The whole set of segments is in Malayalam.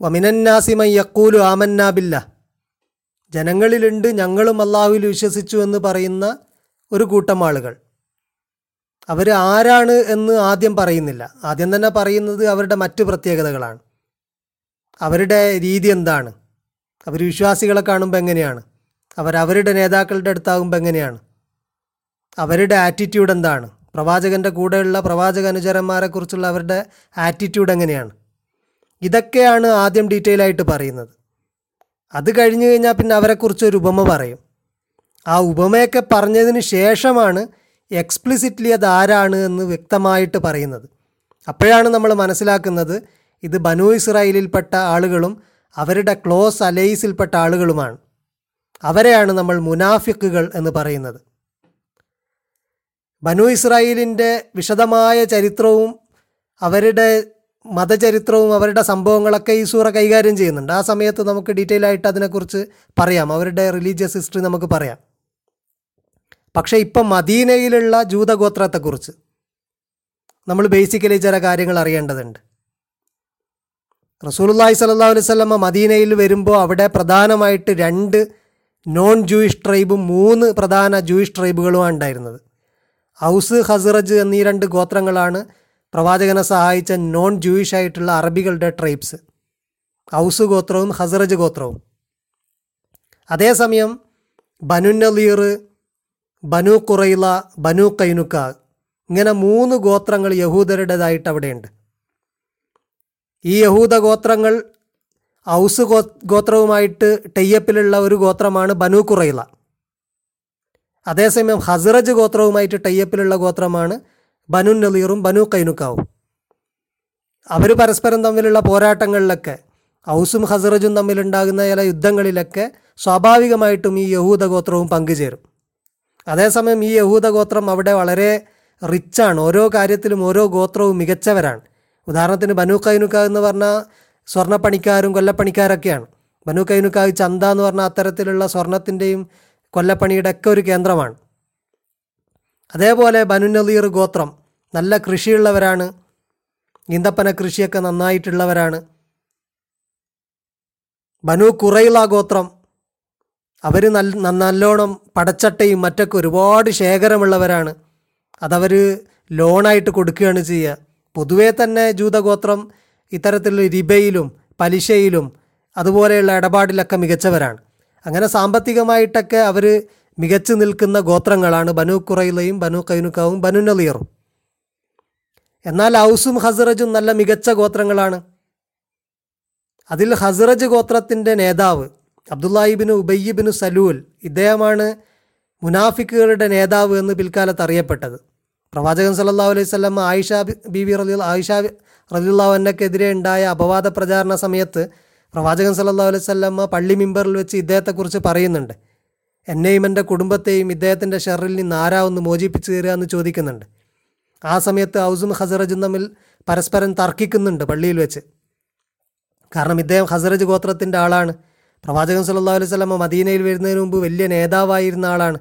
വമിനന്നാസിമൻ യക്കൂലു ആമന്നാബില്ല ജനങ്ങളിലുണ്ട് ഞങ്ങളും അള്ളാഹുവിൽ വിശ്വസിച്ചു എന്ന് പറയുന്ന ഒരു കൂട്ടം ആളുകൾ. അവർ ആരാണ് എന്ന് ആദ്യം പറയുന്നില്ല. ആദ്യം തന്നെ പറയുന്നത് അവരുടെ മറ്റു പ്രത്യേകതകളാണ്. അവരുടെ രീതി എന്താണ്? അവർ വിശ്വാസികളെ കാണുമ്പോൾ എങ്ങനെയാണ്? അവർ അവരുടെ നേതാക്കളുടെ അടുത്താകുമ്പോൾ എങ്ങനെയാണ്? അവരുടെ ആറ്റിറ്റ്യൂഡ് എന്താണ്? പ്രവാചകന്റെ കൂടെയുള്ള പ്രവാചക അനുചരന്മാരെക്കുറിച്ചുള്ള അവരുടെ ആറ്റിറ്റ്യൂഡ് എങ്ങനെയാണ്? ഇതൊക്കെയാണ് ആദ്യം ഡീറ്റെയിൽ ആയിട്ട് പറയുന്നത്. അത് കഴിഞ്ഞു കഴിഞ്ഞാൽ പിന്നെ അവരെക്കുറിച്ച് ഒരു ഉപമ പറയും. ആ ഉപമയൊക്കെ പറഞ്ഞതിന് ശേഷമാണ് എക്സ്പ്ലിസിറ്റ്ലി അത് ആരാണ് എന്ന് വ്യക്തമായിട്ട് പറയുന്നത്. അപ്പോഴാണ് നമ്മൾ മനസ്സിലാക്കുന്നത് ഇത് ബനു ഇസ്രായേലിൽപ്പെട്ട ആളുകളും അവരുടെ ക്ലോസ് അലൈസിൽപ്പെട്ട ആളുകളുമാണ്. അവരെയാണ് നമ്മൾ മുനാഫിക്കുകൾ എന്ന് പറയുന്നത്. ബനു ഇസ്രായേലിന്റെ വിശദമായ ചരിത്രവും അവരുടെ മതചരിത്രവും അവരുടെ സംഭവങ്ങളൊക്കെ ഈ സൂറ കൈകാര്യം ചെയ്യുന്നുണ്ട്. ആ സമയത്ത് നമുക്ക് ഡീറ്റെയിൽ ആയിട്ട് അതിനെക്കുറിച്ച് പറയാം. അവരുടെ റിലീജിയസ് ഹിസ്റ്ററി നമുക്ക് പറയാം. പക്ഷേ ഇപ്പം മദീനയിലുള്ള ജൂതഗോത്രത്തെക്കുറിച്ച് നമ്മൾ ബേസിക്കലി ചില കാര്യങ്ങൾ അറിയേണ്ടതുണ്ട്. റസൂലുള്ളാഹി സല്ലാ അലൈഹി വസല്ലമ മദീനയിൽ വരുമ്പോൾ അവിടെ പ്രധാനമായിട്ട് രണ്ട് നോൺ ജൂയിഷ് ട്രൈബും മൂന്ന് പ്രധാന ജൂയിഷ് ട്രൈബുകളുമാണ് ഉണ്ടായിരുന്നത്. ഔസ് ഹസ്റജ് എന്നീ രണ്ട് ഗോത്രങ്ങളാണ് പ്രവാചകനെ സഹായിച്ച നോൺ ജൂയിഷ് ആയിട്ടുള്ള അറബികളുടെ ട്രൈബ്സ് ഔസ് ഗോത്രവും ഹസറജ് ഗോത്രവും. അതേസമയം ബനുനലീർ ബനു കുറൈല ബനു കൈനുക്ക ഇങ്ങനെ മൂന്ന് ഗോത്രങ്ങൾ യഹൂദരുടേതായിട്ട് അവിടെയുണ്ട്. ഈ യഹൂദ ഗോത്രങ്ങൾ ഔസ് ഗോ ഗോത്രവുമായിട്ട് ടെയ്യപ്പിലുള്ള ഒരു ഗോത്രമാണ് ബനു കുറൈല. അതേസമയം ഹസറജ് ഗോത്രവുമായിട്ട് ടെയ്യപ്പിലുള്ള ഗോത്രമാണ് ബനു നലീറും ബനു കൈനുക്കാവും. അവർ പരസ്പരം തമ്മിലുള്ള പോരാട്ടങ്ങളിലൊക്കെ ഔസും ഹസറജും തമ്മിലുണ്ടാകുന്ന ചില യുദ്ധങ്ങളിലൊക്കെ സ്വാഭാവികമായിട്ടും ഈ യഹൂദ ഗോത്രവും പങ്കുചേരും. അതേസമയം ഈ യഹൂദ ഗോത്രം അവിടെ വളരെ റിച്ചാണ് ഓരോ കാര്യത്തിലും ഓരോ ഗോത്രവും മികച്ചവരാണ്. ഉദാഹരണത്തിന് ബനു കൈനുക്ക എന്ന് പറഞ്ഞാൽ സ്വർണപ്പണിക്കാരും കൊല്ലപ്പണിക്കാരൊക്കെയാണ്. ബനു കൈനുക്കാവ് ചന്ത എന്ന് പറഞ്ഞാൽ അത്തരത്തിലുള്ള സ്വർണത്തിന്റെയും കൊല്ലപ്പണിയുടെ ഒക്കെ ഒരു കേന്ദ്രമാണ്. അതേപോലെ ബനു നലീർ ഗോത്രം നല്ല കൃഷിയുള്ളവരാണ്. ഈന്തപ്പന കൃഷിയൊക്കെ നന്നായിട്ടുള്ളവരാണ്. ബനു കുറൈല ഗോത്രം അവർ നല്ല നല്ലോണം പടച്ചട്ടയും മറ്റൊക്കെ ഒരുപാട് ശേഖരമുള്ളവരാണ്. അതവർ ലോണായിട്ട് കൊടുക്കുകയാണ് ചെയ്യുക പൊതുവേ തന്നെ ജൂതഗോത്രം ഇത്തരത്തിലുള്ള രിബയിലും പലിശയിലും അതുപോലെയുള്ള ഇടപാടിലൊക്കെ മികച്ചവരാണ്. അങ്ങനെ സാമ്പത്തികമായിട്ടൊക്കെ അവർ മികച്ചു നിൽക്കുന്ന ഗോത്രങ്ങളാണ് ബനു കുറയിലയും ബനു കൈനുക്കാവും ബനു നലിയറും എന്നാൽ ഔസും ഹസറജും നല്ല മികച്ച ഗോത്രങ്ങളാണ്. അതിൽ ഹസറജ് ഗോത്രത്തിന്റെ നേതാവ് അബ്ദുല്ലാഹിബിന് ഉബയ്യബിന് സലൂൽ ഇദ്ദേഹമാണ് മുനാഫിക്കുകളുടെ നേതാവ് എന്ന് പിൽക്കാലത്ത് അറിയപ്പെട്ടത്. പ്രവാചകൻ സല്ലല്ലാഹു അലൈഹി സ്വലം ആയിഷ ബിവി റലി ആയിഷ റലിള്ളാഹുവിനെതിരെ ഉണ്ടായ അപവാദ പ്രചാരണ സമയത്ത് പ്രവാചകൻ സല്ലല്ലാഹു അലൈഹി സ്വലമ്മ പള്ളി മിമ്പറിൽ വെച്ച് ഇദ്ദേഹത്തെക്കുറിച്ച് പറയുന്നുണ്ട്. എന്നെയും എന്റെ കുടുംബത്തെയും ഇദ്ദേഹത്തിന്റെ ഷെറിൽ നിന്ന് ആരാ ഒന്ന് മോചിപ്പിച്ചു തരിക എന്ന് ചോദിക്കുന്നുണ്ട്. ആ സമയത്ത് ഔസും ഹസറജും തമ്മിൽ പരസ്പരം തർക്കിക്കുന്നുണ്ട് പള്ളിയിൽ വെച്ച്. കാരണം ഇദ്ദേഹം ഹസറജ് ഗോത്രത്തിന്റെ ആളാണ്. പ്രവാചകൻ സല്ലാ അലൈഹി വസല്ലമ മദീനയിൽ വരുന്നതിന് മുമ്പ് വലിയ നേതാവായിരുന്ന ആളാണ്.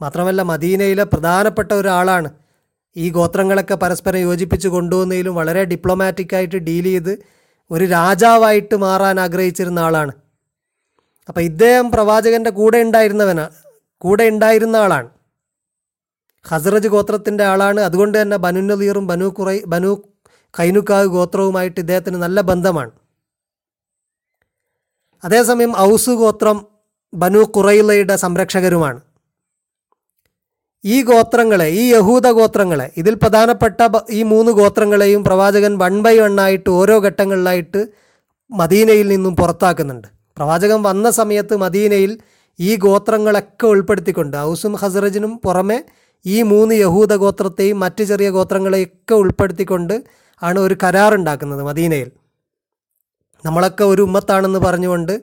മാത്രമല്ല മദീനയിലെ പ്രധാനപ്പെട്ട ഒരാളാണ് ഈ ഗോത്രങ്ങളൊക്കെ പരസ്പരം യോജിപ്പിച്ച് കൊണ്ടുപോകുന്നതിലും വളരെ ഡിപ്ലോമാറ്റിക്കായിട്ട് ഡീൽ ചെയ്ത് ഒരു രാജാവായിട്ട് മാറാൻ ആഗ്രഹിച്ചിരുന്ന ആളാണ്. അപ്പോൾ ഇദ്ദേഹം പ്രവാചകന്റെ കൂടെ ഉണ്ടായിരുന്നവനാണ് കൂടെ ഉണ്ടായിരുന്ന ആളാണ്. ഹസ്രജ് ഗോത്രത്തിന്റെ ആളാണ്. അതുകൊണ്ട് തന്നെ ബനു നദീറും ബനു കുറൈ ബനു കൈനുക്കാവ് ഗോത്രവുമായിട്ട് ഇദ്ദേഹത്തിന് നല്ല ബന്ധമാണ്. അതേസമയം ഔസ് ഗോത്രം ബനു കുറൈലയുടെ സംരക്ഷകരുമാണ്. ഈ ഗോത്രങ്ങളെ ഈ യഹൂദ ഗോത്രങ്ങളെ ഇതിൽ പ്രധാനപ്പെട്ട ഈ മൂന്ന് ഗോത്രങ്ങളെയും പ്രവാചകൻ വൺ ബൈ വൺ ആയിട്ട് ഓരോ ഘട്ടങ്ങളിലായിട്ട് മദീനയിൽ നിന്നും പുറത്താക്കുന്നുണ്ട്. പ്രവാചകൻ വന്ന സമയത്ത് മദീനയിൽ ഈ ഗോത്രങ്ങളൊക്കെ ഉൾപ്പെടുത്തിക്കൊണ്ട് ഔസും ഹസറജിനും പുറമെ ഈ മൂന്ന് യഹൂദ ഗോത്രത്തെയും മറ്റ് ചെറിയ ഗോത്രങ്ങളെയൊക്കെ ഉൾപ്പെടുത്തിക്കൊണ്ട് ആണ് ഒരു കരാറുണ്ടാക്കുന്നത് മദീനയിൽ. നമ്മളൊക്കെ ഒരു ഉമ്മത്താണെന്ന് പറഞ്ഞുകൊണ്ട്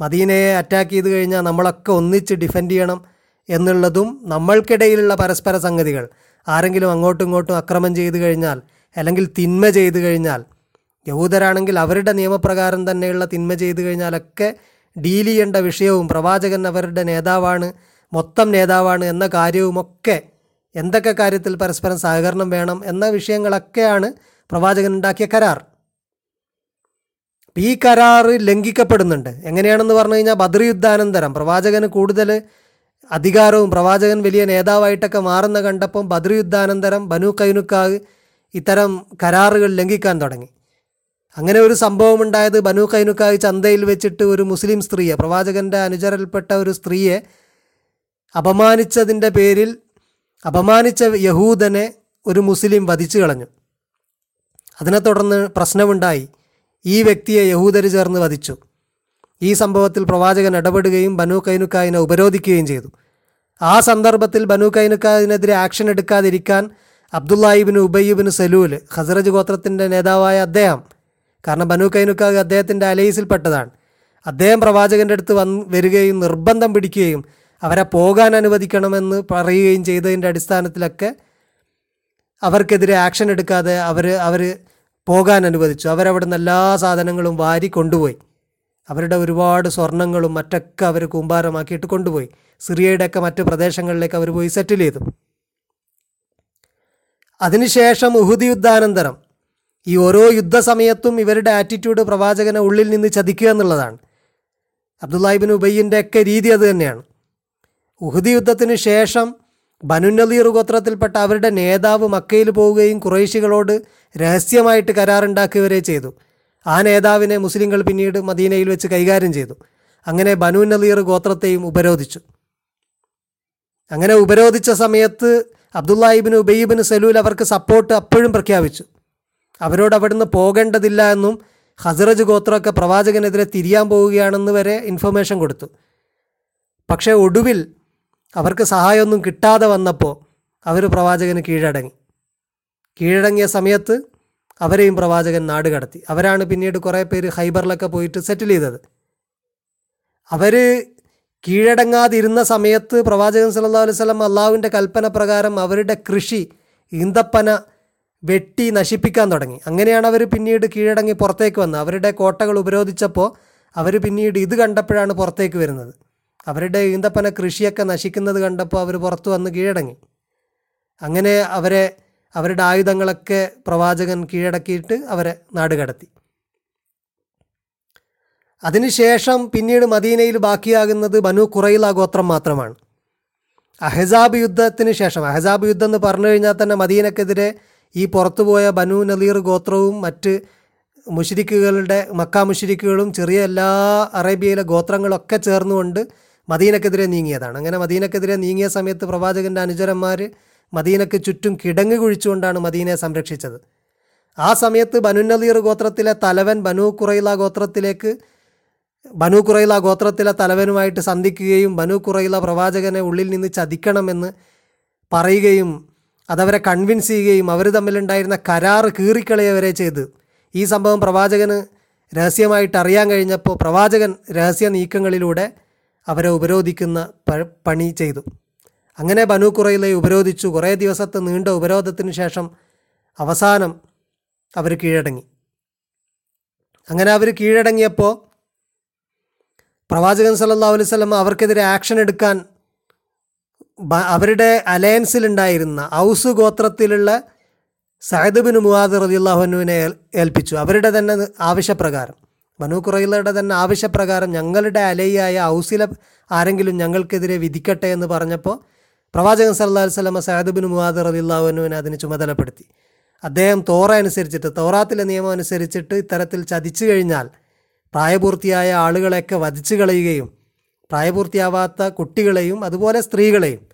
മദീനയെ അറ്റാക്ക് ചെയ്ത് കഴിഞ്ഞാൽ നമ്മളൊക്കെ ഒന്നിച്ച് ഡിഫെൻഡ് ചെയ്യണം എന്നുള്ളതും നമ്മൾക്കിടയിലുള്ള പരസ്പര സംഗതികൾ. ആരെങ്കിലും അങ്ങോട്ടും ഇങ്ങോട്ടും അക്രമം ചെയ്തു കഴിഞ്ഞാൽ അല്ലെങ്കിൽ തിന്മ ചെയ്തു കഴിഞ്ഞാൽ യഹൂദരാണെങ്കിൽ അവരുടെ നിയമപ്രകാരം തന്നെയുള്ള തിന്മ ചെയ്തു കഴിഞ്ഞാലൊക്കെ ഡീൽ ചെയ്യേണ്ട വിഷയവും പ്രവാചകൻ അവരുടെ നേതാവാണ് മൊത്തം നേതാവാണ് എന്ന കാര്യവുമൊക്കെ എന്തൊക്കെ കാര്യത്തിൽ പരസ്പരം സഹകരണം വേണം എന്ന വിഷയങ്ങളൊക്കെയാണ് പ്രവാചകൻ ഉണ്ടാക്കിയ കരാർ. ഈ കരാർ ലംഘിക്കപ്പെടുന്നുണ്ട്. എങ്ങനെയാണെന്ന് പറഞ്ഞു കഴിഞ്ഞാൽ ബദർ യുദ്ധാനന്തരം പ്രവാചകന് കൂടുതൽ അധികാരവും പ്രവാചകൻ വലിയ നേതാവായിട്ടൊക്കെ മാറുന്ന കണ്ടപ്പം ബദർ യുദ്ധാനന്തരം ബനു കൈനുക്കാവ് ഇത്തരം കരാറുകൾ ലംഘിക്കാൻ തുടങ്ങി. അങ്ങനെ ഒരു സംഭവം ഉണ്ടായത് ബനു കൈനുക്കായി ചന്തയിൽ വെച്ചിട്ട് ഒരു മുസ്ലിം സ്ത്രീയെ പ്രവാചകന്റെ അനുചരൽപ്പെട്ട ഒരു സ്ത്രീയെ അപമാനിച്ചതിന്റെ പേരിൽ അപമാനിച്ച യഹൂദനെ ഒരു മുസ്ലിം വധിച്ചു കളഞ്ഞു. അതിനെ തുടർന്ന് പ്രശ്നമുണ്ടായി. ഈ വ്യക്തിയെ യഹൂദർ ചേർന്ന് വധിച്ചു. ഈ സംഭവത്തിൽ പ്രവാചകൻ ഇടപെടുകയും ബനു കൈനുക്കായിനെ ഉപരോധിക്കുകയും ചെയ്തു. ആ സന്ദർഭത്തിൽ ബനു കൈനുക്കായതിനെതിരെ ആക്ഷൻ എടുക്കാതിരിക്കാൻ അബ്ദുല്ലാഹിബിന് ഉബയ്യുബിന് സലൂൽ ഹസറജ് ഗോത്രത്തിന്റെ നേതാവായ അദ്ദേഹം കാരണം ബനു കൈനുക്കാഗ് അദ്ദേഹത്തിന്റെ അലൈസിൽപ്പെട്ടതാണ്. അദ്ദേഹം പ്രവാചകന്റെ അടുത്ത് വന്ന് വരികയും നിർബന്ധം പിടിക്കുകയും അവരെ പോകാൻ അനുവദിക്കണമെന്ന് പറയുകയും ചെയ്തതിന്റെ അടിസ്ഥാനത്തിലൊക്കെ അവർക്കെതിരെ ആക്ഷൻ എടുക്കാതെ അവർ അവർ പോകാൻ അനുവദിച്ചു. അവരവിടുന്ന് എല്ലാ സാധനങ്ങളും വാരി കൊണ്ടുപോയി. അവരുടെ ഒരുപാട് സ്വർണങ്ങളും മറ്റൊക്കെ അവർ കൂമ്പാരമാക്കിയിട്ട് കൊണ്ടുപോയി. സിറിയയുടെയൊക്കെ മറ്റ് പ്രദേശങ്ങളിലേക്ക് അവർ പോയി സെറ്റിൽ ചെയ്തു. അതിനുശേഷം ഉഹുദി യുദ്ധാനന്തരം ഈ ഓരോ യുദ്ധസമയത്തും ഇവരുടെ ആറ്റിറ്റ്യൂഡ് പ്രവാചകനെ ഉള്ളിൽ നിന്ന് ചതിക്കുക എന്നുള്ളതാണ്. അബ്ദുല്ലാഹിബിൻ ഉബയ്യിന്റെ ഒക്കെ രീതി അത് തന്നെയാണ്. ഉഹുദി യുദ്ധത്തിന് ശേഷം ബനുനലീർ ഗോത്രത്തിൽപ്പെട്ട അവരുടെ നേതാവ് മക്കയിൽ പോവുകയും കുറേശികളോട് രഹസ്യമായിട്ട് കരാറുണ്ടാക്കുകവരെ ചെയ്തു. ആ നേതാവിനെ മുസ്ലിങ്ങൾ പിന്നീട് മദീനയിൽ വെച്ച് കൈകാര്യം ചെയ്തു. അങ്ങനെ ബനു നലീർ ഗോത്രത്തെയും ഉപരോധിച്ചു. അങ്ങനെ ഉപരോധിച്ച സമയത്ത് അബ്ദുല്ലാഹിബിന് ഉബയ്യബിന് സലൂൽ അവർക്ക് സപ്പോർട്ട് അപ്പോഴും പ്രഖ്യാപിച്ചു. അവരോട് അവിടുന്ന് പോകേണ്ടതില്ല എന്നും ഹസറജ് ഗോത്രമൊക്കെ പ്രവാചകനെതിരെ തിരിയാൻ പോവുകയാണെന്ന് വരെ ഇൻഫർമേഷൻ കൊടുത്തു. പക്ഷേ ഒടുവിൽ അവർക്ക് സഹായമൊന്നും കിട്ടാതെ വന്നപ്പോൾ അവർ പ്രവാചകന് കീഴടങ്ങി. കീഴടങ്ങിയ സമയത്ത് അവരെയും പ്രവാചകൻ നാട് കടത്തി. അവരാണ് പിന്നീട് കുറേ പേര് ഹൈബറിലൊക്കെ പോയിട്ട് സെറ്റിൽ ചെയ്തത്. അവർ കീഴടങ്ങാതിരുന്ന സമയത്ത് പ്രവാചകൻ സല്ലല്ലാഹു അലൈഹി വസല്ലം അള്ളാഹുവിന്റെ കൽപ്പന പ്രകാരം അവരുടെ കൃഷി ഈന്തപ്പന വെട്ടി നശിപ്പിക്കാൻ തുടങ്ങി. അങ്ങനെയാണ് അവർ പിന്നീട് കീഴടങ്ങി പുറത്തേക്ക് വന്നത്. അവരുടെ കോട്ടകൾ ഉപരോധിച്ചപ്പോൾ അവർ പിന്നീട് ഇത് കണ്ടപ്പോഴാണ് പുറത്തേക്ക് വരുന്നത്. അവരുടെ ഈന്തപ്പന കൃഷിയൊക്കെ നശിക്കുന്നത് കണ്ടപ്പോൾ അവർ പുറത്തു വന്ന് കീഴടങ്ങി. അങ്ങനെ അവരെ അവരുടെ ആയുധങ്ങളൊക്കെ പ്രവാചകൻ കീഴടക്കിയിട്ട് അവരെ നാട് കടത്തി. അതിനുശേഷം പിന്നീട് മദീനയിൽ ബാക്കിയാകുന്നത് ബനു കുറയില ഗോത്രം മാത്രമാണ്. അഹസാബ് യുദ്ധത്തിന് ശേഷം അഹസാബ് യുദ്ധം എന്ന് പറഞ്ഞു കഴിഞ്ഞാൽ തന്നെ മദീനക്കെതിരെ ഈ പുറത്തുപോയ ബനു നലീർ ഗോത്രവും മറ്റ് മുഷിരിക്കുകളുടെ മക്ക മുഷിരിക്കുകളും ചെറിയ എല്ലാ അറേബ്യയിലെ ഗോത്രങ്ങളൊക്കെ ചേർന്നുകൊണ്ട് മദീനക്കെതിരെ നീങ്ങിയതാണ്. അങ്ങനെ മദീനക്കെതിരെ നീങ്ങിയ സമയത്ത് പ്രവാചകന്റെ അനുചരന്മാർ മദീനക്ക് ചുറ്റും കിടങ്ങ് കുഴിച്ചുകൊണ്ടാണ് മദീനയെ സംരക്ഷിച്ചത്. ആ സമയത്ത് ബനു നലീർ ഗോത്രത്തിലെ തലവൻ ബനു കുറയില ഗോത്രത്തിലേക്ക് ബനു കുറയില ഗോത്രത്തിലെ തലവനുമായിട്ട് സന്ധിക്കുകയും ബനു കുറയില പ്രവാചകനെ ഉള്ളിൽ നിന്ന് ചതിക്കണമെന്ന് പറയുകയും അതവരെ കൺവിൻസ് ചെയ്യുകയും അവർ തമ്മിലുണ്ടായിരുന്ന കരാറ് കീറിക്കളയവരെ ചെയ്ത്. ഈ സംഭവം പ്രവാചകന് രഹസ്യമായിട്ട് അറിയാൻ കഴിഞ്ഞപ്പോൾ പ്രവാചകൻ രഹസ്യ നീക്കങ്ങളിലൂടെ അവരെ ഉപരോധിക്കുന്ന പണി ചെയ്തു. അങ്ങനെ ബനു കുറയിലെ ഉപരോധിച്ചു. കുറേ ദിവസത്തെ നീണ്ട ഉപരോധത്തിന് ശേഷം അവസാനം അവർ കീഴടങ്ങി. അങ്ങനെ അവർ കീഴടങ്ങിയപ്പോൾ പ്രവാചകൻ സല്ലാ അലൈഹി വസല്ലം അവർക്കെതിരെ ആക്ഷൻ എടുക്കാൻ അവരുടെ അലയൻസിലുണ്ടായിരുന്ന ഔസ് ഗോത്രത്തിലുള്ള സഹദ് ബിൻ മുവാദ് റളിയല്ലാഹുവിനെ ഏൽപ്പിച്ചു. അവരുടെ തന്നെ ആവശ്യപ്രകാരം ബനു കുറയിലയുടെ തന്നെ ആവശ്യപ്രകാരം ഞങ്ങളുടെ അലയായ ഔസിലെ ആരെങ്കിലും ഞങ്ങൾക്കെതിരെ വിധിക്കട്ടെ എന്ന് പറഞ്ഞപ്പോൾ പ്രവാചകൻ സല്ലല്ലാഹു അലൈഹി വസല്ലം സഹദ് ബിൻ മുവാദ് റളിയല്ലാഹുവിനെ അതിന് ചുമതലപ്പെടുത്തി. അദ്ദേഹം തോറ അനുസരിച്ചിട്ട് തോറാത്തിലെ നിയമം അനുസരിച്ചിട്ട് ഇത്തരത്തിൽ ചതിച്ചു കഴിഞ്ഞാൽ പ്രായപൂർത്തിയായ ആളുകളെയൊക്കെ വധിച്ചു കളയുകയും പ്രായപൂർത്തിയാവാത്ത കുട്ടികളെയും അതുപോലെ സ്ത്രീകളെയും.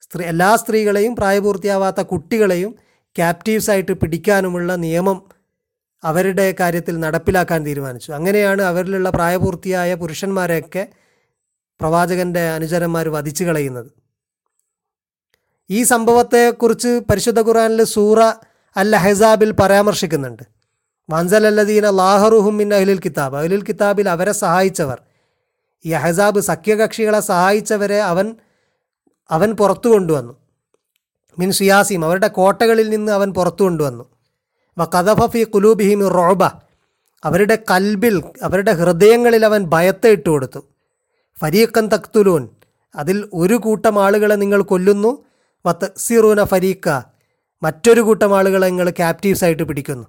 സ്ത്രീ എല്ലാ സ്ത്രീകളെയും പ്രായപൂർത്തിയാവാത്ത കുട്ടികളെയും ക്യാപ്റ്റീവ്സായിട്ട് പിടിക്കാനുമുള്ള നിയമം അവരുടെ കാര്യത്തിൽ നടപ്പിലാക്കാൻ തീരുമാനിച്ചു. അങ്ങനെയാണ് അവരിലുള്ള പ്രായപൂർത്തിയായ പുരുഷന്മാരെയൊക്കെ പ്രവാചകന്റെ അനുചരന്മാർ വധിച്ചു കളയുന്നത്. ഈ സംഭവത്തെക്കുറിച്ച് പരിശുദ്ധ ഖുറാനിൽ സൂറ അൽ ഹെസാബിൽ പരാമർശിക്കുന്നുണ്ട്. മൻസൽ അല്ലദീന ലാഹറുഹും മിൻ അഹ്ലിൽ കിതാബ്. അഹ്ലിൽ കിതാബിൽ അവരെ സഹായിച്ചവർ. ഈ അഹസാബ് സഖ്യകക്ഷികളെ സഹായിച്ചവരെ അവൻ അവൻ പുറത്തു കൊണ്ടുവന്നു. മിൻ സിയാസിം അവരുടെ കോട്ടകളിൽ നിന്ന് അവൻ പുറത്തു കൊണ്ടുവന്നു. വ കഥഫ ഫി കുലൂബിഹിം റോബ അവരുടെ കൽബിൽ അവരുടെ ഹൃദയങ്ങളിൽ അവൻ ഭയത്തെ ഇട്ട് കൊടുത്തു. ഫരീഖൻ തക്തുലൂൻ അതിൽ ഒരു കൂട്ടം ആളുകളെ നിങ്ങൾ കൊല്ലുന്നു. വ സിറൂന ഫരീഖ മറ്റൊരു കൂട്ടം ആളുകളെ നിങ്ങൾ ക്യാപ്റ്റീവ്സായിട്ട് പിടിക്കുന്നു.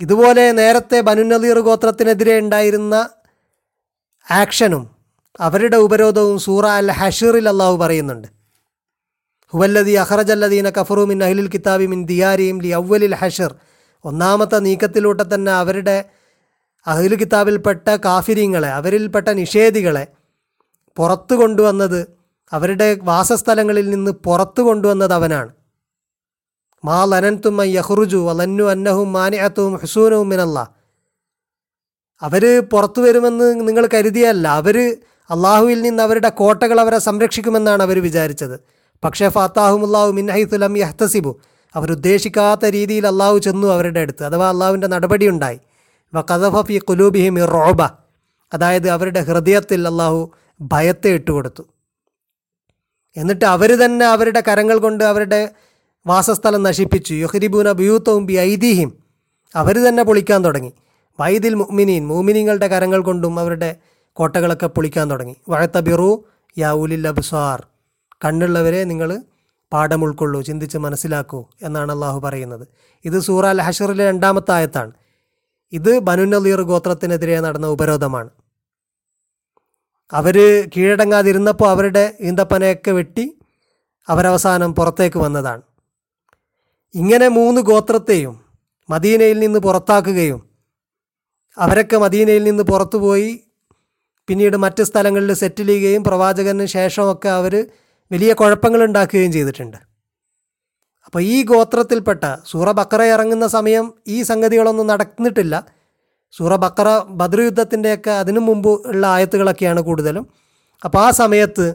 ഇതുപോലെ നേരത്തെ ബനുനദീർ ഗോത്രത്തിനെതിരെ ഉണ്ടായിരുന്ന ആക്ഷനും അവരുടെ ഉപരോധവും സൂറ അൽ ഹഷീറിൽ അള്ളാഹു പറയുന്നുണ്ട്. ഹുവല്ലദി അഹ്റജല്ലദീന കഫറു മിൻ അഹ്ലിൽ കിതാബി മിൻ ദിയാരിയും ലി അവലിൽ ഹഷർ. ഒന്നാമത്തെ നീക്കത്തിലൂടെ തന്നെ അവരുടെ അഹ്ലു കിതാബിൽപ്പെട്ട കാഫിര്യങ്ങളെ അവരിൽപ്പെട്ട നിഷേധികളെ പുറത്തു കൊണ്ടുവന്നത് അവരുടെ വാസസ്ഥലങ്ങളിൽ നിന്ന് പുറത്തു കൊണ്ടുവന്നത് അവനാണ്. മാ ലനൻതും യഹ്റുജു വലന്നു അന്നഹും മാനിയത്തും ഹുസൂനവും മിനല്ല അവർ പുറത്തു വരുമെന്ന് നിങ്ങൾ കരുതിയല്ല. അവർ അള്ളാഹുവിൽ നിന്ന് അവരുടെ കോട്ടകൾ അവരെ സംരക്ഷിക്കുമെന്നാണ് അവർ വിചാരിച്ചത്. പക്ഷേ ഫാത്താഹുമുല്ലാഹു മിൻഹൈത്തുലം യഹ്തസിബു. അവരുദ്ദേശിക്കാത്ത രീതിയിൽ അള്ളാഹു ചെന്നു അവരുടെ അടുത്ത്. അഥവാ അള്ളാഹുവിന്റെ നടപടി ഉണ്ടായി. വ കഥഫ കുലൂബിഹിം റോബ അതായത് അവരുടെ ഹൃദയത്തിൽ അള്ളാഹു ഭയത്തെ ഇട്ടുകൊടുത്തു. എന്നിട്ട് അവർ തന്നെ അവരുടെ കരങ്ങൾ കൊണ്ട് അവരുടെ വാസസ്ഥലം നശിപ്പിച്ചു. യുഹരിബൂന ബിയൂത്തവും ബി ഐതിഹിം അവർ തന്നെ പൊളിക്കാൻ തുടങ്ങി. വൈദിൽ മുഅ്മിനീൻ മൂമിനിങ്ങളുടെ കരങ്ങൾ കൊണ്ടും അവരുടെ കോട്ടകളൊക്കെ പൊളിക്കാൻ തുടങ്ങി. വഴത്ത ബിറു യാ ഉലിൽ അബ്സാർ. കണ്ണുള്ളവരെ നിങ്ങൾ പാഠം ഉൾക്കൊള്ളൂ ചിന്തിച്ച് മനസ്സിലാക്കൂ എന്നാണ് അള്ളാഹു പറയുന്നത്. ഇത് സൂറ അൽ ഹഷറിലെ രണ്ടാമത്തെ ആയത്താണ്. ഇത് ബനുനലീർ ഗോത്രത്തിനെതിരെ നടന്ന ഉപരോധമാണ്. അവർ കീഴടങ്ങാതിരുന്നപ്പോൾ അവരുടെ ഈന്തപ്പനയൊക്കെ വെട്ടി അവരവസാനം പുറത്തേക്ക് വന്നതാണ്. ഇങ്ങനെ മൂന്ന് ഗോത്രത്തെയും മദീനയിൽ നിന്ന് പുറത്താക്കുകയും അവരൊക്കെ മദീനയിൽ നിന്ന് പുറത്തുപോയി പിന്നീട് മറ്റ് സ്ഥലങ്ങളിൽ സെറ്റിൽ ചെയ്യുകയും പ്രവാചകന് ശേഷമൊക്കെ അവർ വലിയ കുഴപ്പങ്ങൾ ഉണ്ടാക്കുകയും ചെയ്തിട്ടുണ്ട്. അപ്പോൾ ഈ ഗോത്രത്തിൽപ്പെട്ട സൂറ ബക്കറ ഇറങ്ങുന്ന സമയം ഈ സംഗതികളൊന്നും നടന്നിട്ടില്ല. സൂറ ബക്കറ ബദർ യുദ്ധത്തിന്റെയൊക്കെ അതിനു മുമ്പ് ഉള്ള ആയത്തുകളൊക്കെയാണ് കൂടുതലും. അപ്പോൾ ആ സമയത്ത്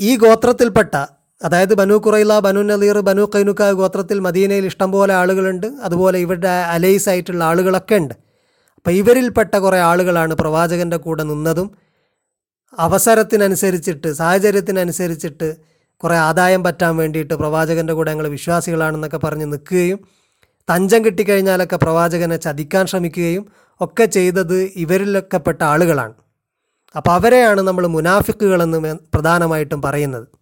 ഈ ഗോത്രത്തിൽപ്പെട്ട അതായത് ബനു കുറൈല ബനു നദീർ ബനു കൈനുക്ക ഗോത്രത്തിൽ മദീനയിൽ ഇഷ്ടംപോലെ ആളുകളുണ്ട്. അതുപോലെ ഇവരുടെ അലൈസ് ആയിട്ടുള്ള ആളുകളൊക്കെ ഉണ്ട്. അപ്പോൾ ഇവരിൽപ്പെട്ട കുറേ ആളുകളാണ് പ്രവാചകന്റെ കൂടെ നിന്നതും അവസരത്തിനനുസരിച്ചിട്ട് സാഹചര്യത്തിനനുസരിച്ചിട്ട് കുറേ ആദായം പറ്റാൻ വേണ്ടിയിട്ട് പ്രവാചകന്റെ കൂടെ ഞങ്ങൾ വിശ്വാസികളാണെന്നൊക്കെ പറഞ്ഞ് നിൽക്കുകയും തഞ്ചം കിട്ടിക്കഴിഞ്ഞാലൊക്കെ പ്രവാചകനെ ചതിക്കാൻ ശ്രമിക്കുകയും ഒക്കെ ചെയ്തത് ഇവരിലൊക്കെപ്പെട്ട ആളുകളാണ്. അപ്പോൾ അവരെയാണ് നമ്മൾ മുനാഫിക്കുകളെന്ന് പ്രധാനമായിട്ടും പറയുന്നത്.